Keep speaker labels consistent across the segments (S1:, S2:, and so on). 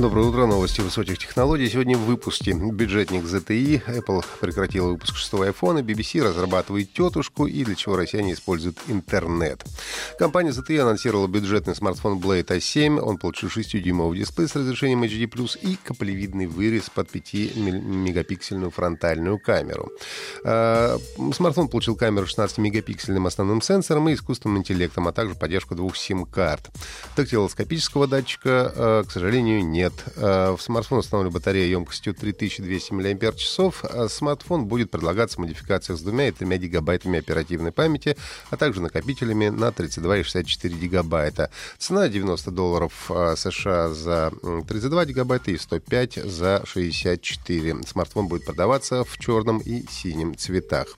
S1: Доброе утро, новости высоких технологий. Сегодня в выпуске бюджетник ZTE, Apple прекратила выпуск шестого iPhone, BBC разрабатывает тетушку и для чего россияне используют интернет. Компания ZTE анонсировала бюджетный смартфон Blade A7. Он получил 6-дюймовый дисплей с разрешением HD+, и каплевидный вырез под 5-мегапиксельную фронтальную камеру. А, смартфон получил камеру 16-мегапиксельным основным сенсором и искусственным интеллектом, а также поддержку двух сим-карт. Дактилоскопического датчика, а, к сожалению, нет нет. Э, в смартфон установлена батарея емкостью 3200 мАч. А смартфон будет предлагаться в модификациях с 2 и 3 гигабайтами оперативной памяти, а также накопителями на 32 и 64 гигабайта. Цена 90 долларов э, США за 32 гигабайта и 105 за 64. Смартфон будет продаваться в черном и синем цветах.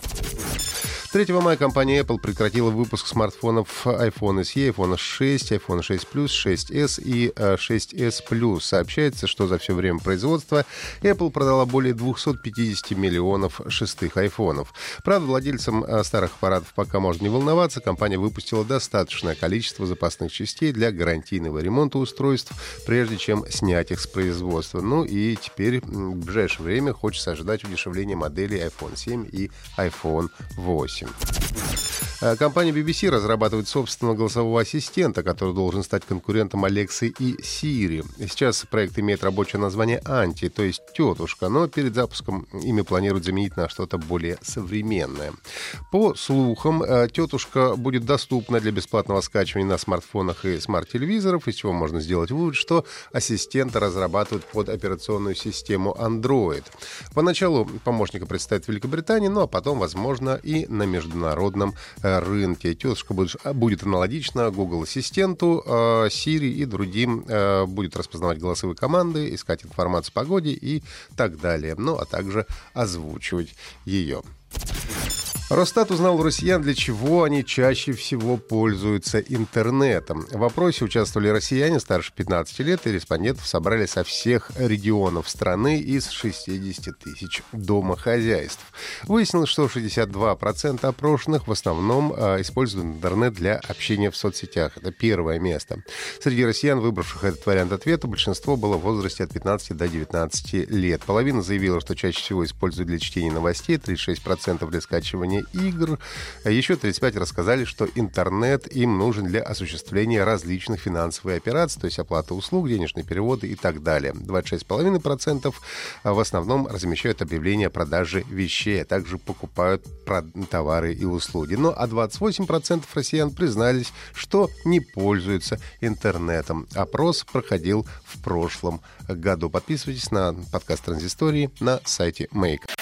S1: 3 мая компания Apple прекратила выпуск смартфонов iPhone SE, iPhone 6, iPhone 6 Plus, 6s и 6s Plus. Сообщается, что за все время производства Apple продала более 250 миллионов шестых айфонов. Правда, владельцам э, старых аппаратов пока можно не волноваться. Компания выпустила достаточное количество запасных частей для гарантийного ремонта устройств, прежде чем снять их с производства. Ну и теперь в ближайшее время хочется ожидать удешевления моделей iPhone 7 и iPhone 8. question. Э, компания BBC разрабатывает собственного голосового ассистента, который должен стать конкурентом Алексы и Siri. Сейчас проект имеет рабочее название «Анти», то есть «тетушка», но перед запуском ими планируют заменить на что-то более современное. По слухам, э, «тетушка» будет доступна для бесплатного скачивания на смартфонах и смарт-телевизоров, из чего можно сделать вывод, что ассистента разрабатывают под операционную систему Android. Поначалу помощника представят в Великобритании, ну а потом, возможно, и на международном э, рынке. Тетушка будет, будет аналогична Google Ассистенту, Siri и другим. Э, будет распознавать голосовые команды, искать информацию о погоде и так далее. Ну, а также озвучивать ее. Росстат узнал у россиян, для чего они чаще всего пользуются интернетом. В вопросе участвовали россияне старше 15 лет, и респондентов собрали со всех регионов страны из 60 тысяч домохозяйств. Выяснилось, что 62% опрошенных в основном э, используют интернет для общения в соцсетях. Это первое место. Среди россиян, выбравших этот вариант ответа, большинство было в возрасте от 15 до 19 лет. Половина заявила, что чаще всего используют для чтения новостей, 36% для скачивания игр. Еще 35 рассказали, что интернет им нужен для осуществления различных финансовых операций, то есть оплата услуг, денежные переводы и так далее. 26,5% в основном размещают объявления о продаже вещей, а также покупают товары и услуги. Ну а 28% россиян признались, что не пользуются интернетом. Опрос проходил в прошлом году. Подписывайтесь на подкаст Транзистории на сайте Make.